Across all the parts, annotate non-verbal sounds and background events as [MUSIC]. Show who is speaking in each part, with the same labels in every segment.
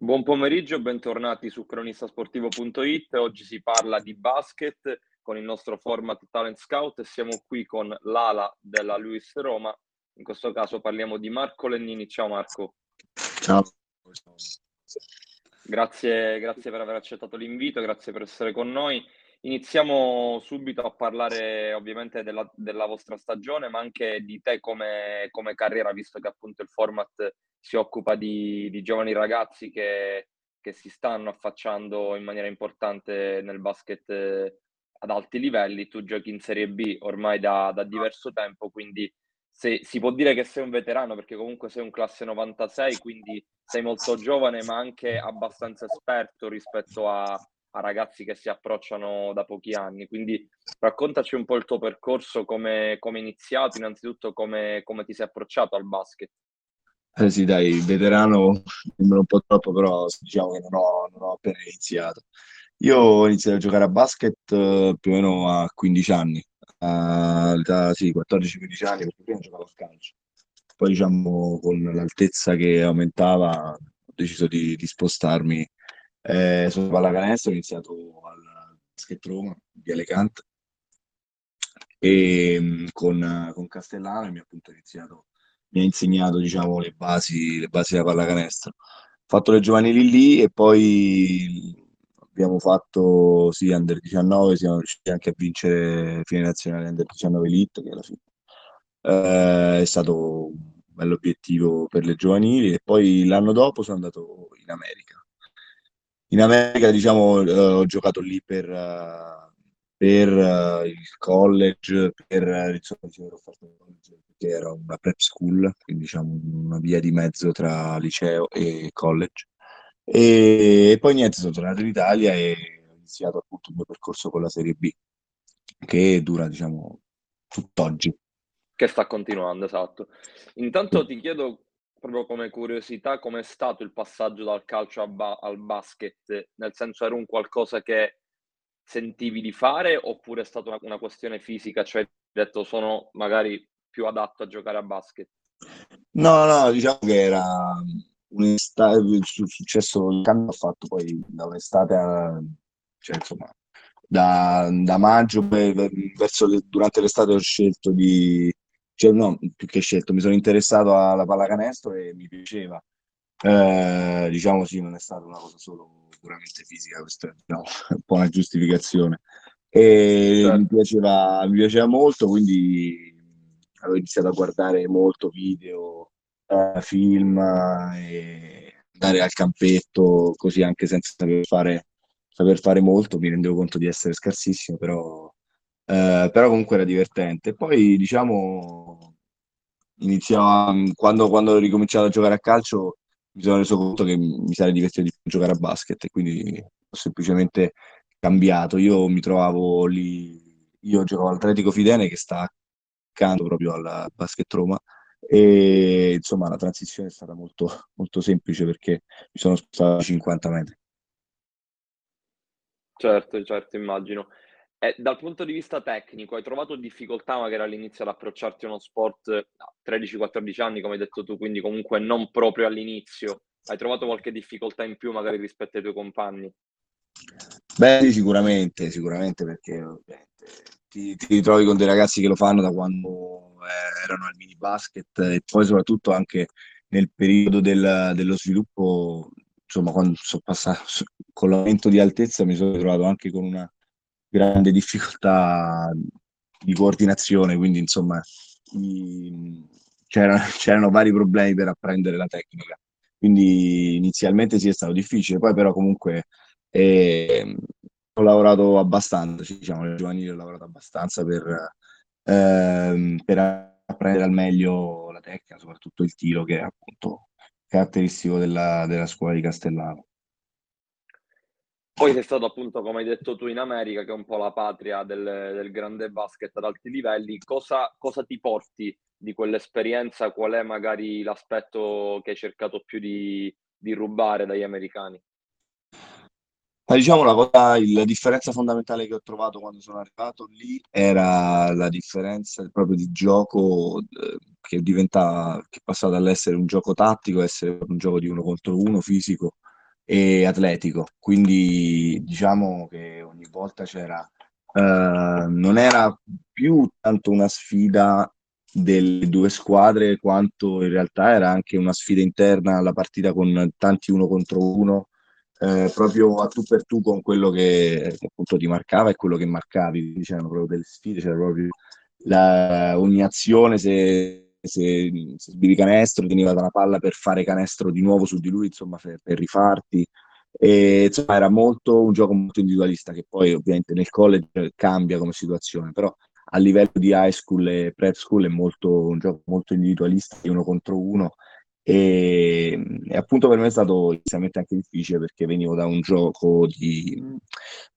Speaker 1: Buon pomeriggio, bentornati su cronistasportivo.it. Oggi si parla di basket con il nostro format Talent Scout e siamo qui con l'ala della Luis Roma. In questo caso parliamo di Marco Lennini. Ciao Marco.
Speaker 2: Ciao.
Speaker 1: Grazie, grazie per aver accettato l'invito, grazie per essere con noi. Iniziamo subito a parlare ovviamente della, della vostra stagione, ma anche di te come, come, carriera, visto che appunto il format si occupa di, di giovani ragazzi che, che, si stanno affacciando in maniera importante nel basket eh, ad alti livelli. Tu giochi in Serie B ormai da, da diverso tempo, quindi se, si può dire che sei un veterano perché comunque sei un classe 96, quindi sei molto giovane ma anche abbastanza esperto rispetto a, a ragazzi che si approcciano da pochi anni. Quindi raccontaci un po' il tuo percorso, come è iniziato, innanzitutto come, come, ti sei approcciato al basket.
Speaker 2: Eh sì, dai, veterano sembra un po' troppo, però diciamo che non ho, non ho appena iniziato. Io ho iniziato a giocare a basket uh, più o meno a 15 anni, all'età sì, 14-15 anni, perché prima giocavo a calcio. Poi diciamo con l'altezza che aumentava ho deciso di, di spostarmi eh, sulla pallacanestro ho iniziato al Basket Roma di Alicante. E mm, con, con Castellano mi ha appunto iniziato, mi ha insegnato diciamo le basi, le basi della pallacanestro. Ho fatto le giovanili lì e poi abbiamo fatto sì, Under 19, siamo riusciti anche a vincere fine nazionale Under 19 Elite, che alla fine eh, è stato un bell'obiettivo per le giovanili. E poi l'anno dopo sono andato in America in America, diciamo, eh, ho giocato lì per, uh, per uh, il college, per uh, insomma, perché era una prep school, quindi diciamo una via di mezzo tra liceo e college. E, e poi niente, sono tornato in Italia e ho iniziato appunto il mio percorso con la Serie B, che dura, diciamo, tutt'oggi.
Speaker 1: Che sta continuando, esatto. Intanto ti chiedo proprio come curiosità, com'è stato il passaggio dal calcio ba- al basket? Nel senso, era un qualcosa che sentivi di fare oppure è stata una, una questione fisica, cioè hai detto sono magari più adatto a giocare a basket?
Speaker 2: No, no, diciamo che era un'estate, il successo il cambio ho fatto poi da un'estate a, cioè insomma, da, da maggio, verso le, durante l'estate ho scelto di, cioè no, più che scelto, mi sono interessato alla pallacanestro e mi piaceva. Eh, diciamo sì, non è stata una cosa solo puramente fisica, questa è [LAUGHS] un po' una giustificazione. E certo. mi, piaceva, mi piaceva molto, quindi avevo iniziato a guardare molto video, eh, film, e andare al campetto, così anche senza saper fare, saper fare molto, mi rendevo conto di essere scarsissimo, però eh, però comunque era divertente. Poi diciamo, iniziava, quando, quando ho ricominciato a giocare a calcio mi sono reso conto che mi sarei divertito di giocare a basket e quindi ho semplicemente cambiato. Io mi trovavo lì, io giocavo all'Atletico Fidene che sta accanto proprio al Basket Roma e insomma la transizione è stata molto, molto semplice perché mi sono spostato a 50 metri.
Speaker 1: Certo, certo, immagino. Eh, dal punto di vista tecnico, hai trovato difficoltà magari all'inizio ad approcciarti a uno sport a 13-14 anni, come hai detto tu, quindi comunque non proprio all'inizio. Hai trovato qualche difficoltà in più magari rispetto ai tuoi compagni?
Speaker 2: Beh, sicuramente, sicuramente perché ti, ti ritrovi con dei ragazzi che lo fanno da quando eh, erano al mini basket e poi soprattutto anche nel periodo del, dello sviluppo, insomma, quando sono passato con l'aumento di altezza mi sono ritrovato anche con una grande difficoltà di coordinazione, quindi insomma i, c'erano, [LAUGHS] c'erano, vari problemi per apprendere la tecnica. Quindi inizialmente sì è stato difficile, poi però comunque eh, ho lavorato abbastanza, diciamo, nel giovanile ho lavorato abbastanza per, eh, per apprendere al meglio la tecnica, soprattutto il tiro che è appunto caratteristico della, della scuola di Castellano.
Speaker 1: Poi sei stato appunto, come hai detto tu, in America, che è un po' la patria del, del grande basket ad alti livelli. Cosa, cosa, ti porti di quell'esperienza? Qual è magari l'aspetto che hai cercato più di, di rubare dagli americani?
Speaker 2: Ma diciamo la, cosa, la differenza fondamentale che ho trovato quando sono arrivato lì era la differenza proprio di gioco eh, che diventa, che è passato dall'essere un gioco tattico a essere un gioco di uno contro uno fisico e atletico. Quindi diciamo che ogni volta c'era, eh, non era più tanto una sfida delle due squadre quanto in realtà era anche una sfida interna alla partita con tanti uno contro uno. Eh, proprio a tu per tu con quello che, appunto ti marcava e quello che marcavi, c'erano proprio delle sfide, c'era proprio la, ogni azione se, se, se sbiri canestro veniva dalla palla per fare canestro di nuovo su di lui, insomma per, per rifarti. E, insomma, era molto un gioco molto individualista che poi ovviamente nel college cambia come situazione, però a livello di high school e prep school è molto, un gioco molto individualista, di uno contro uno. E, e, appunto per me è stato inizialmente anche difficile perché venivo da un gioco di,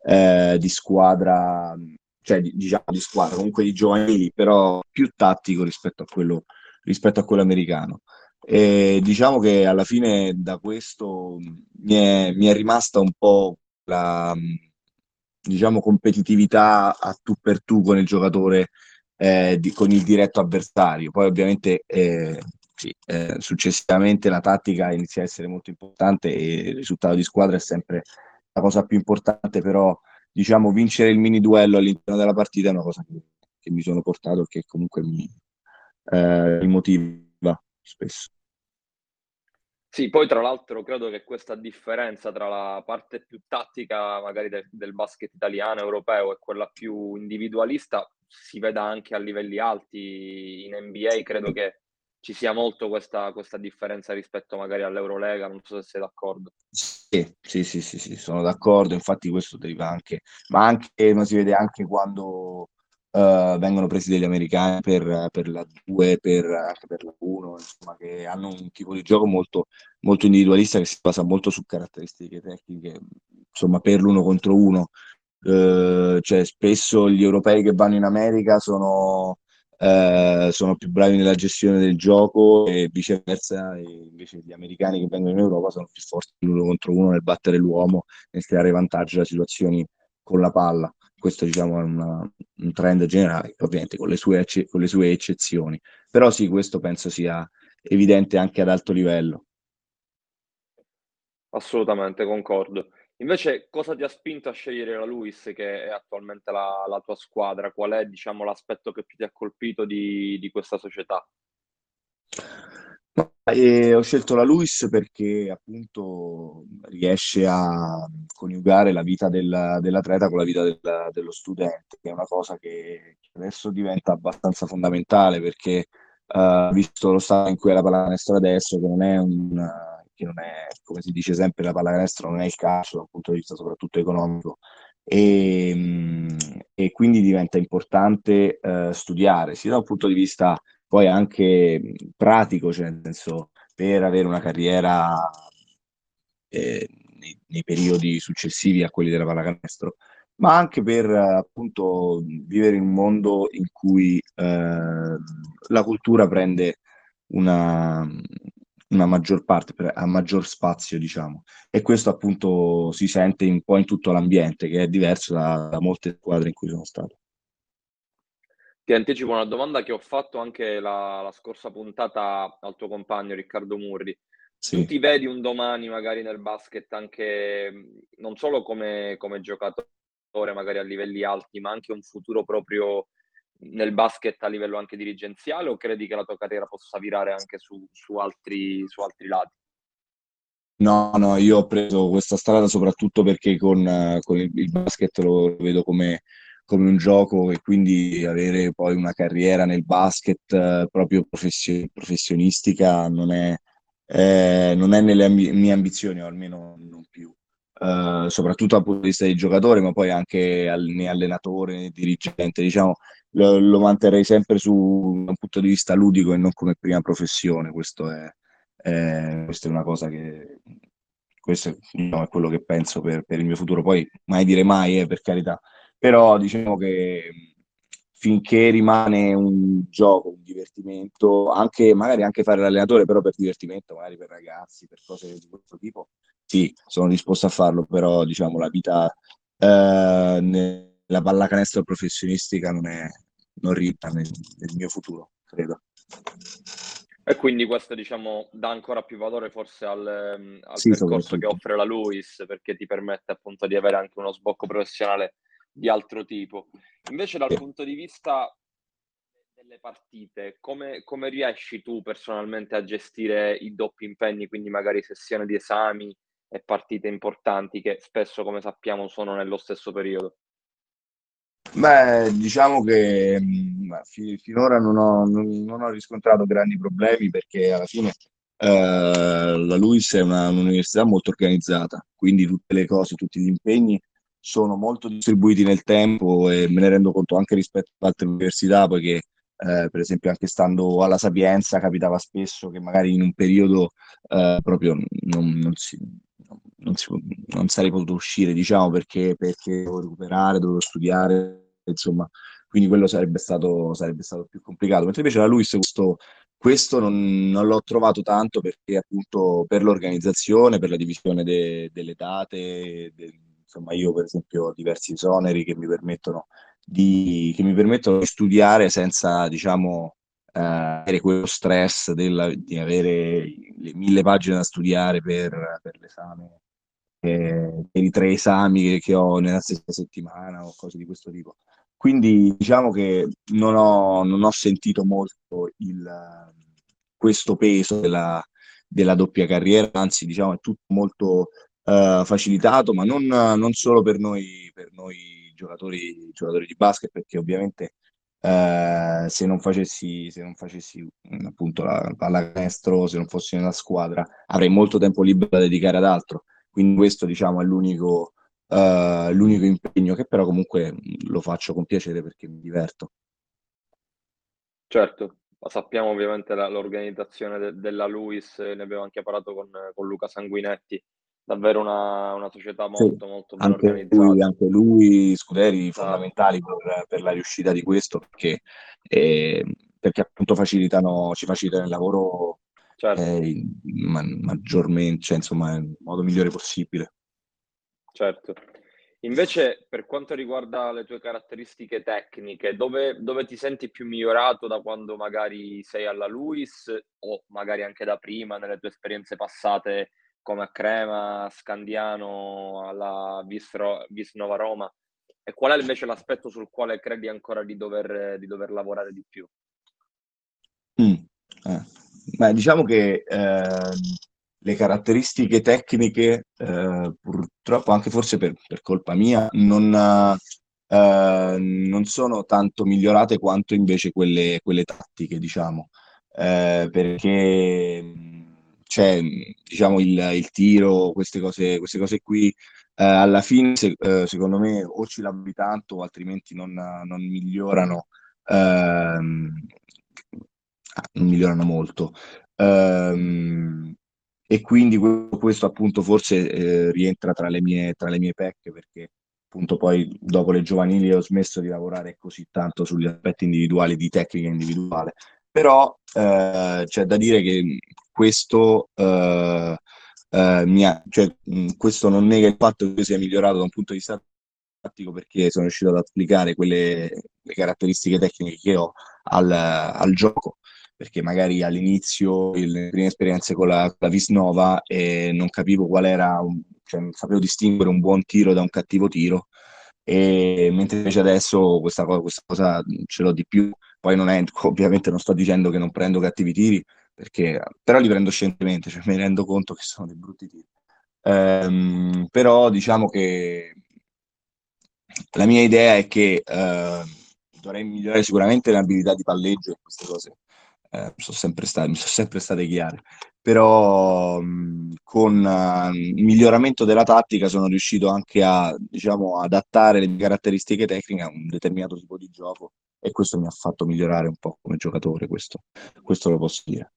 Speaker 2: eh, di squadra, cioè di, diciamo di squadra, comunque di giovanili, però più tattico rispetto a quello, rispetto a quello americano. E diciamo che alla fine da questo mi è, mi è rimasta un po' la diciamo, competitività a tu per tu con il giocatore, eh, di, con il diretto avversario. Poi ovviamente eh, sì, eh, successivamente la tattica inizia a essere molto importante e il risultato di squadra è sempre la cosa più importante, però diciamo vincere il mini duello all'interno della partita è una cosa che, che mi sono portato e che comunque mi, eh, mi motiva spesso.
Speaker 1: Sì, poi tra l'altro credo che questa differenza tra la parte più tattica magari del, del basket italiano, europeo e quella più individualista si veda anche a livelli alti in NBA, credo che ci sia molto questa, questa differenza rispetto magari all'Eurolega, non so se sei d'accordo.
Speaker 2: Sì, sì, sì, sì, sono d'accordo, infatti questo deriva anche, ma anche, ma si vede anche quando uh, vengono presi degli americani per, per la 2, per, anche per la 1, insomma, che hanno un tipo di gioco molto, molto individualista che si basa molto su caratteristiche tecniche, insomma, per l'uno contro uno. Uh, cioè, spesso gli europei che vanno in America sono, uh, sono più bravi nella gestione del gioco e viceversa, e invece gli americani che vengono in Europa sono più forti l'uno contro uno nel battere l'uomo, nel creare vantaggio da situazioni con la palla questo diciamo è una, un trend generale, ovviamente con le, sue, con le sue eccezioni, però sì, questo penso sia evidente anche ad alto livello.
Speaker 1: Assolutamente, concordo. Invece, cosa ti ha spinto a scegliere la Luis, che è attualmente la, la tua squadra? Qual è, diciamo, l'aspetto che più ti ha colpito di, di questa società?
Speaker 2: E ho scelto la Luis perché appunto riesce a coniugare la vita del, dell'atleta con la vita del, dello studente, che è una cosa che adesso diventa abbastanza fondamentale perché uh, visto lo stato in cui è la pallacanestro adesso, che non è un che non è, come si dice sempre, la pallacanestro non è il calcio dal punto di vista soprattutto economico. E, e quindi diventa importante uh, studiare sia da un punto di vista poi anche pratico, cioè nel senso per avere una carriera eh, nei, nei, periodi successivi a quelli della pallacanestro, ma anche per appunto vivere in un mondo in cui eh, la cultura prende una, una maggior parte, a maggior spazio, diciamo. E questo appunto si sente un po' in tutto l'ambiente, che è diverso da, da molte squadre in cui sono stato.
Speaker 1: Ti anticipo una domanda che ho fatto anche la, la scorsa puntata al tuo compagno Riccardo Murri. Sì. Tu ti vedi un domani magari nel basket anche non solo come, come giocatore magari a livelli alti, ma anche un futuro proprio nel basket a livello anche dirigenziale o credi che la tua carriera possa virare anche su, su, altri, su altri lati?
Speaker 2: No, no, io ho preso questa strada soprattutto perché con, con il, basket lo vedo come come un gioco e quindi avere poi una carriera nel basket eh, proprio profession- professionistica non è, eh, non è nelle amb- mie ambizioni, o almeno non più. Uh, soprattutto dal punto di vista del giocatore, ma poi anche al, né allenatore né dirigente, diciamo, lo, lo, manterrei sempre su un punto di vista ludico e non come prima professione. Questo è, è, questa è una cosa che questo è, diciamo, è quello che penso per, per, il mio futuro. Poi mai dire mai, eh, per carità, però diciamo che finché rimane un gioco, un divertimento, anche, magari anche fare l'allenatore, però per divertimento, magari per ragazzi, per cose di questo tipo, sì, sono disposto a farlo, però diciamo la vita eh, nella pallacanestro professionistica non, è, non rientra nel, nel mio futuro, credo.
Speaker 1: E quindi questo diciamo dà ancora più valore forse al, al sì, percorso che offre la Luis perché ti permette appunto di avere anche uno sbocco professionale di altro tipo. Invece dal punto di vista delle partite, come, come riesci tu personalmente a gestire i doppi impegni, quindi magari sessioni di esami e partite importanti che spesso, come sappiamo, sono nello stesso periodo?
Speaker 2: Beh, diciamo che mh, fi- finora non ho, non, non ho riscontrato grandi problemi perché alla fine eh, la LUIS è una- un'università molto organizzata, quindi tutte le cose, tutti gli impegni sono molto distribuiti nel tempo e me ne rendo conto anche rispetto ad altre università, poiché eh, per esempio anche stando alla Sapienza capitava spesso che magari in un periodo eh, proprio non, non si, non, si, non, sarei potuto uscire, diciamo, perché, perché dovevo recuperare, dovevo studiare, insomma, quindi quello sarebbe stato, sarebbe stato più complicato. Mentre invece la Luis questo, questo non, l'ho trovato tanto perché appunto per l'organizzazione, per la divisione de, delle date, de, insomma io per esempio ho diversi esoneri che mi permettono di, mi permettono di studiare senza, diciamo, eh, avere quello stress della, di avere le mille pagine da studiare per, per l'esame, eh, per i tre esami che, che, ho nella stessa settimana o cose di questo tipo. Quindi diciamo che non ho, non ho sentito molto il, questo peso della, della doppia carriera, anzi diciamo è tutto molto uh, facilitato, ma non, non solo per noi, per noi giocatori, giocatori di basket, perché ovviamente uh, se non facessi, se non facessi appunto la pallacanestro, se non fossi nella squadra, avrei molto tempo libero da dedicare ad altro. Quindi questo diciamo è l'unico, uh, l'unico impegno che però comunque lo faccio con piacere perché mi diverto.
Speaker 1: Certo, sappiamo ovviamente la, l'organizzazione de, della Luis, ne abbiamo anche parlato con, con Luca Sanguinetti, davvero una, una società molto, sì, molto ben
Speaker 2: anche
Speaker 1: organizzata.
Speaker 2: Lui, anche lui, Scuderi, esatto. fondamentali per, per, la riuscita di questo, perché, eh, perché appunto facilitano, ci facilitano il lavoro certo. eh, ma, maggiormente, cioè, insomma, nel modo migliore possibile.
Speaker 1: Certo. Invece, per quanto riguarda le tue caratteristiche tecniche, dove, dove, ti senti più migliorato da quando magari sei alla Luis o magari anche da prima, nelle tue esperienze passate come a Crema, Scandiano, alla Visnova Roma? E qual è invece l'aspetto sul quale credi ancora di dover, di dover lavorare di più?
Speaker 2: Mm. Eh. Beh, diciamo che eh, le caratteristiche tecniche, eh, purtroppo anche forse per, per colpa mia, non, eh, non, sono tanto migliorate quanto invece quelle, quelle tattiche, diciamo, eh, perché c'è diciamo il, il, tiro, queste cose, queste cose qui, eh, alla fine se, eh, secondo me o ci lavori tanto o altrimenti non, non migliorano, ehm, non migliorano molto. Ehm, e quindi questo appunto forse eh, rientra tra le mie, tra le mie pecche perché appunto poi dopo le giovanili ho smesso di lavorare così tanto sugli aspetti individuali di tecnica individuale però eh, c'è da dire che questo, eh, eh, ha, cioè, questo non nega il fatto che sia migliorato da un punto di vista tattico perché sono riuscito ad applicare quelle le caratteristiche tecniche che ho al, al gioco perché magari all'inizio, le prime esperienze con la, la Visnova, eh, non capivo qual era, un, cioè non sapevo distinguere un buon tiro da un cattivo tiro, e mentre invece adesso questa cosa, questa cosa ce l'ho di più. Poi non è, [LAUGHS] ovviamente non sto dicendo che non prendo cattivi tiri, perché, però li prendo scientemente, cioè mi rendo conto che sono dei brutti tiri. Ehm, però diciamo che la mia idea è che eh, dovrei migliorare sicuramente l'abilità di palleggio e queste cose eh, sono sempre state, mi sono sempre state chiare però mh, con uh, il miglioramento della tattica sono riuscito anche a diciamo, adattare le mie caratteristiche tecniche a un determinato tipo di gioco e questo mi ha fatto migliorare un po' come giocatore, questo, questo lo posso dire.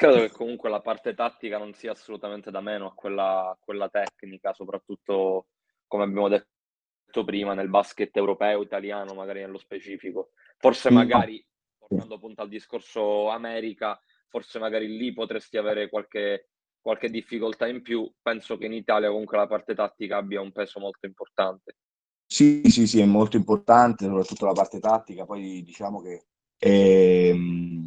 Speaker 1: Credo che comunque la parte tattica non sia assolutamente da meno a quella, quella tecnica, soprattutto come abbiamo detto prima nel basket europeo, italiano, magari nello specifico. Forse magari, tornando appunto al discorso America, forse magari lì potresti avere qualche, qualche difficoltà in più. Penso che in Italia comunque la parte tattica abbia un peso molto importante.
Speaker 2: Sì, sì, sì, è molto importante, soprattutto la parte tattica. Poi diciamo che ehm,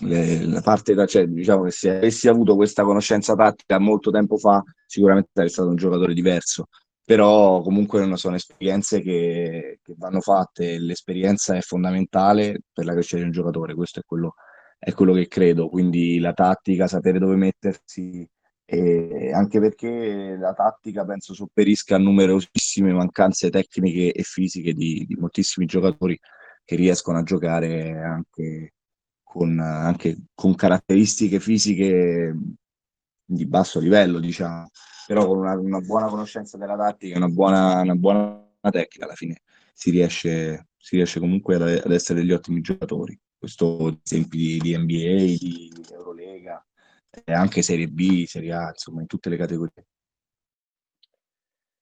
Speaker 2: la parte da, cioè, diciamo che se avessi avuto questa conoscenza tattica molto tempo fa, sicuramente sarei stato un giocatore diverso. Però comunque sono esperienze che, che vanno fatte, l'esperienza è fondamentale per la crescita di un giocatore, questo è quello, è quello che credo, quindi la tattica, sapere dove mettersi, e anche perché la tattica penso sopperisca a numerosissime mancanze tecniche e fisiche di, di moltissimi giocatori che riescono a giocare anche con, anche con caratteristiche fisiche di basso livello, diciamo, però con una, una buona conoscenza della tattica, una buona, una buona tecnica, alla fine si riesce, si riesce comunque ad, ad, essere degli ottimi giocatori. Questo esempi di, di NBA, di Eurolega, eh, anche Serie B, Serie A, insomma, in tutte le categorie.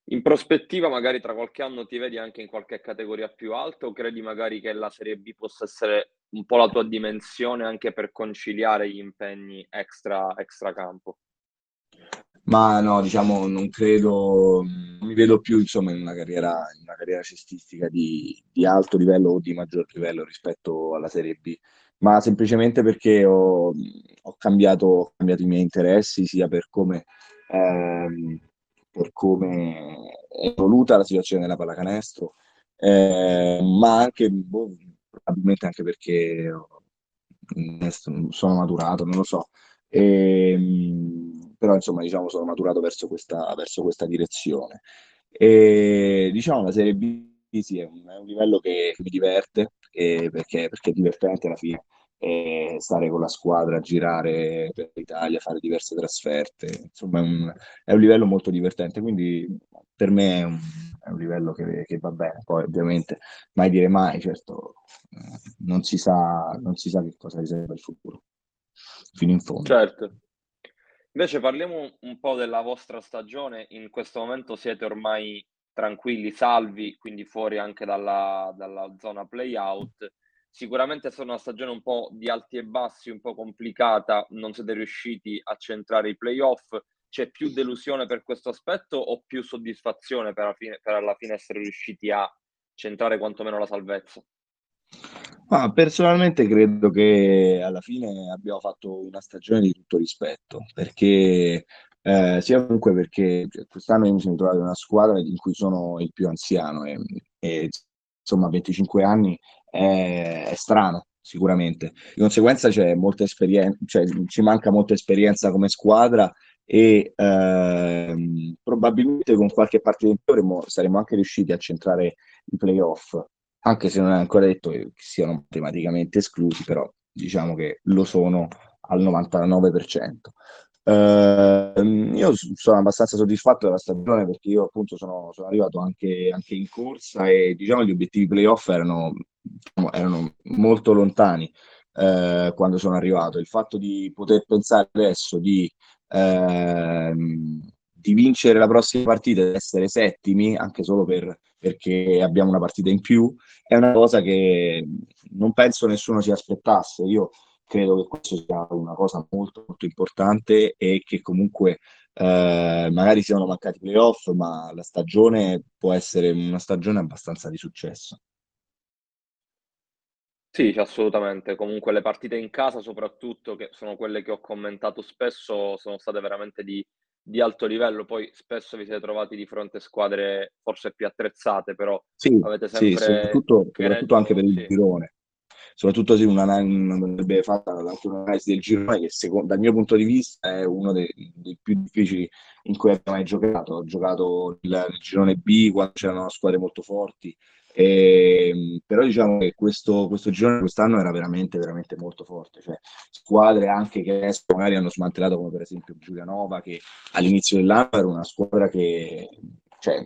Speaker 1: In prospettiva, magari tra qualche anno ti vedi anche in qualche categoria più alta o credi magari che la Serie B possa essere un po' la tua dimensione anche per conciliare gli impegni extra, extra campo?
Speaker 2: Ma no, diciamo, non credo, non mi vedo più insomma, in una carriera, in una carriera cestistica di, di alto livello o di maggior livello rispetto alla Serie B ma semplicemente perché ho, ho, cambiato, ho cambiato, i miei interessi sia per come, ehm, per come è evoluta la situazione della pallacanestro, eh, ma anche boh, probabilmente anche perché sono maturato, non lo so. E, ehm, però insomma diciamo sono maturato verso questa, verso questa direzione. E diciamo la Serie B sì, è un, è un livello che, mi diverte perché, perché, è divertente alla fine eh, stare con la squadra, girare per l'Italia, fare diverse trasferte, insomma è un, è un livello molto divertente, quindi per me è un, è un livello che, che, va bene, poi ovviamente mai dire mai, certo eh, non si sa, non si sa che cosa riserva il futuro, fino in fondo.
Speaker 1: Certo. Invece parliamo un po' della vostra stagione, in questo momento siete ormai tranquilli, salvi, quindi fuori anche dalla, dalla zona play-out. Sicuramente è stata una stagione un po' di alti e bassi, un po' complicata, non siete riusciti a centrare i playoff. C'è più delusione per questo aspetto o più soddisfazione per, fine, per alla fine essere riusciti a centrare quantomeno la salvezza?
Speaker 2: Ma personalmente credo che alla fine abbiamo fatto una stagione di tutto rispetto, perché eh, sia comunque perché cioè, quest'anno io mi sono trovato in una squadra in cui sono il più anziano e, e insomma 25 anni è, è, strano sicuramente. Di conseguenza c'è molta esperienza, cioè, ci manca molta esperienza come squadra e ehm, probabilmente con qualche partita in più saremmo anche riusciti a centrare i playoff, anche se non è ancora detto che siano matematicamente esclusi, però diciamo che lo sono al 99%. Uh, io sono abbastanza soddisfatto della stagione perché io appunto sono, sono arrivato anche, anche, in corsa e diciamo gli obiettivi playoff erano, erano molto lontani uh, quando sono arrivato. Il fatto di poter pensare adesso di, uh, di vincere la prossima partita ed essere settimi, anche solo per, perché abbiamo una partita in più, è una cosa che non penso nessuno si aspettasse. Io credo che questo sia una cosa molto, molto importante e che comunque eh, magari siano mancati playoff, ma la stagione può essere una stagione abbastanza di successo.
Speaker 1: Sì, assolutamente. Comunque le partite in casa, soprattutto, che sono quelle che ho commentato spesso, sono state veramente di, di alto livello. Poi spesso vi siete trovati di fronte a squadre forse più attrezzate, però
Speaker 2: sì,
Speaker 1: avete sempre...
Speaker 2: Sì, soprattutto, soprattutto anche per il girone soprattutto se una, andrebbe fatta anche un'analisi del girone che secondo, dal mio punto di vista è uno dei, dei più difficili in cui abbia mai giocato. Ho giocato il, il girone B quando c'erano squadre molto forti, e, però diciamo che questo, questo girone quest'anno era veramente, veramente molto forte. Cioè, squadre anche che adesso magari hanno smantellato, come per esempio Giulianova, che all'inizio dell'anno era una squadra che cioè,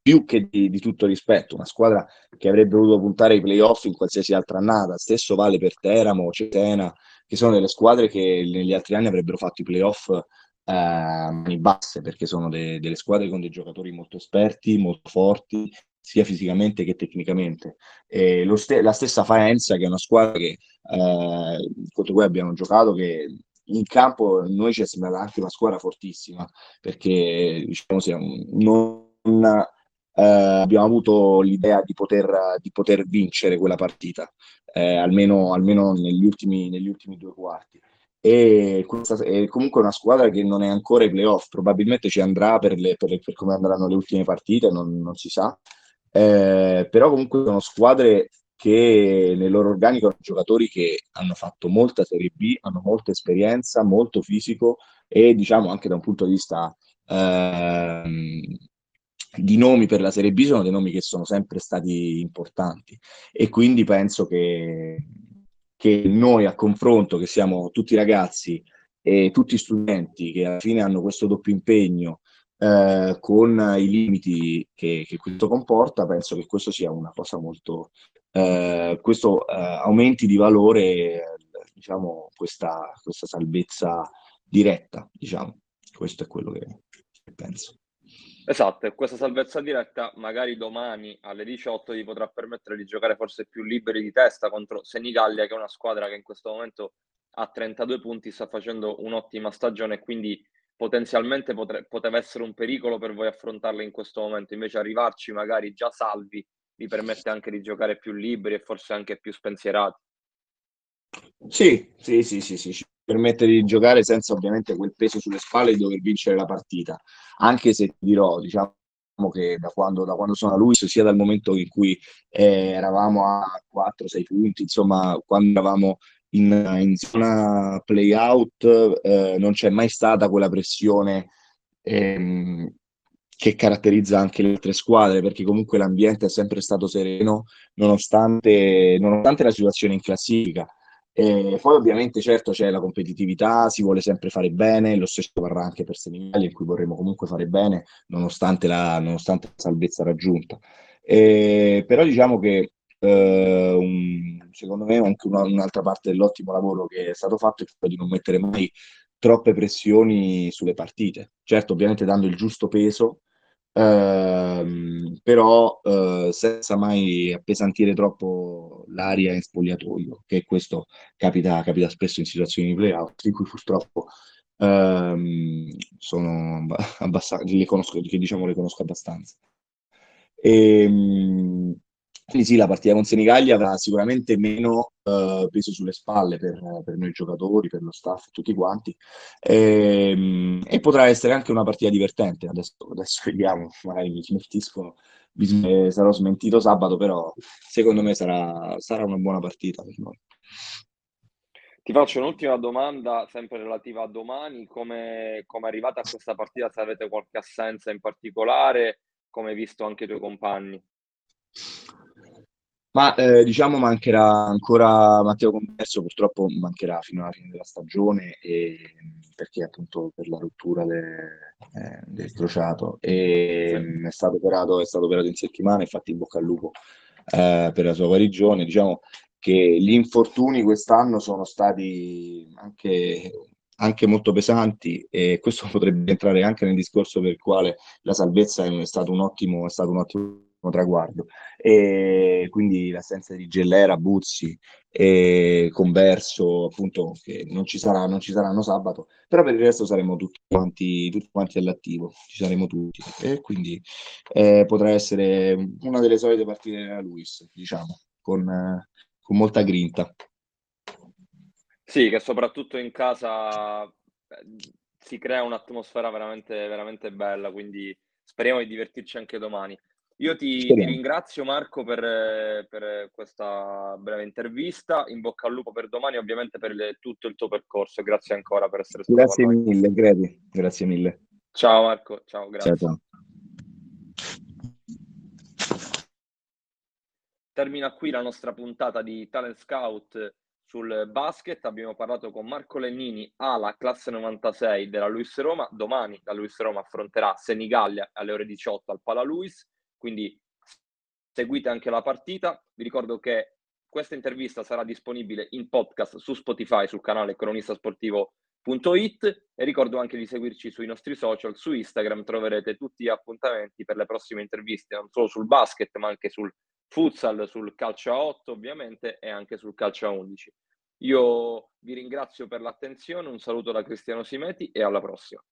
Speaker 2: più che di, di, tutto rispetto, una squadra che avrebbe voluto puntare ai playoff in qualsiasi altra annata, stesso vale per Teramo, Cetena, che sono delle squadre che negli altri anni avrebbero fatto i playoff eh, mani basse, perché sono de, delle squadre con dei giocatori molto esperti, molto forti, sia fisicamente che tecnicamente. Ste- la stessa Faenza, che è una squadra che, eh, contro cui abbiamo giocato, che in campo noi ci è sembrata anche una squadra fortissima, perché diciamo, siamo, non, eh, abbiamo avuto l'idea di poter, di poter vincere quella partita, eh, almeno, almeno negli, ultimi, negli ultimi due quarti. E questa è comunque una squadra che non è ancora ai playoff, probabilmente ci andrà per, le, per, per come andranno le ultime partite, non, non si sa. Eh, però comunque sono squadre che nel loro organico hanno giocatori che hanno fatto molta Serie B, hanno molta esperienza, molto fisico e diciamo anche da un punto di vista ehm, di nomi per la Serie B sono dei nomi che sono sempre stati importanti e quindi penso che, che noi a confronto, che siamo tutti ragazzi e tutti studenti che alla fine hanno questo doppio impegno eh, con i limiti che, che, questo comporta, penso che questo sia una cosa molto, eh, questo eh, aumenti di valore, diciamo, questa, questa salvezza diretta, diciamo. Questo è quello che, penso.
Speaker 1: Esatto, e questa salvezza diretta magari domani alle 18 ti potrà permettere di giocare forse più liberi di testa contro Senigallia, che è una squadra che in questo momento a 32 punti sta facendo un'ottima stagione e quindi potenzialmente potre, poteva essere un pericolo per voi affrontarla in questo momento. Invece arrivarci magari già salvi vi permette anche di giocare più liberi e forse anche più spensierati.
Speaker 2: Sì, sì, sì, sì, sì, ci permette di giocare senza ovviamente quel peso sulle spalle di dover vincere la partita, anche se dirò, diciamo che da quando, da quando sono a Luis, sia dal momento in cui eh, eravamo a 4-6 punti, insomma, quando eravamo in, in zona play out, eh, non c'è mai stata quella pressione ehm, che caratterizza anche le altre squadre, perché comunque l'ambiente è sempre stato sereno nonostante, nonostante la situazione in classifica. E poi ovviamente certo c'è la competitività, si vuole sempre fare bene, lo stesso varrà anche per Senigallia in cui vorremmo comunque fare bene nonostante la, nonostante la salvezza raggiunta. E, però diciamo che eh, un, secondo me anche una, un'altra parte dell'ottimo lavoro che è stato fatto è quello di non mettere mai troppe pressioni sulle partite. Certo, ovviamente dando il giusto peso, ehm, però eh, senza mai appesantire troppo l'aria in spogliatoio, che questo capita, capita spesso in situazioni di playout, in cui purtroppo ehm, sono [LAUGHS] abbastanza, le conosco, che diciamo le conosco abbastanza. E, ehm, quindi sì, la partita con Senigallia avrà sicuramente meno uh, peso sulle spalle per, per, noi giocatori, per lo staff, tutti quanti, e, ehm, e, potrà essere anche una partita divertente. Adesso, adesso vediamo, magari mi smentiscono, mi, sarò smentito sabato, però secondo me sarà, sarà una buona partita per noi.
Speaker 1: Ti faccio un'ultima domanda, sempre relativa a domani. Come, come è arrivata a questa partita? Se avete qualche assenza in particolare, come hai visto anche i tuoi compagni?
Speaker 2: Ma eh, diciamo mancherà ancora Matteo Converso, purtroppo mancherà fino alla fine della stagione e, perché appunto per la rottura de, eh, del crociato e, sì. è, stato operato, è stato operato in settimana, infatti in bocca al lupo eh, per la sua guarigione. Diciamo che gli infortuni quest'anno sono stati anche, anche molto pesanti e questo [LAUGHS] potrebbe entrare anche nel discorso per il quale la salvezza è stato un ottimo, è stato un ottimo traguardo. E quindi l'assenza di Gellera, Buzzi e Converso, appunto, che non ci, sarà, non ci saranno sabato, però per il resto saremo tutti quanti, tutti quanti all'attivo, ci saremo tutti. E quindi eh, potrà essere una delle solite partite della Luis, diciamo, con, con molta grinta.
Speaker 1: Sì, che soprattutto in casa eh, si crea un'atmosfera veramente, veramente bella, quindi speriamo di divertirci anche domani. Io ti, ti ringrazio Marco per, per, questa breve intervista, in bocca al lupo per domani, ovviamente per le, tutto il tuo percorso, grazie ancora per essere
Speaker 2: stato Grazie mille, Gredi. grazie mille.
Speaker 1: Ciao Marco, ciao, grazie. Ciao, ciao. Termina qui la nostra puntata di Talent Scout sul basket. Abbiamo parlato con Marco Lennini alla classe 96 della Luis Roma. Domani la Luis Roma affronterà Senigallia alle ore 18 al Pala Luis quindi seguite anche la partita. Vi ricordo che questa intervista sarà disponibile in podcast su Spotify sul canale cronistasportivo.it e ricordo anche di seguirci sui nostri social, su Instagram troverete tutti gli appuntamenti per le prossime interviste, non solo sul basket ma anche sul futsal, sul calcio a 8 ovviamente e anche sul calcio a 11. Io vi ringrazio per l'attenzione, un saluto da Cristiano Simeti e alla prossima.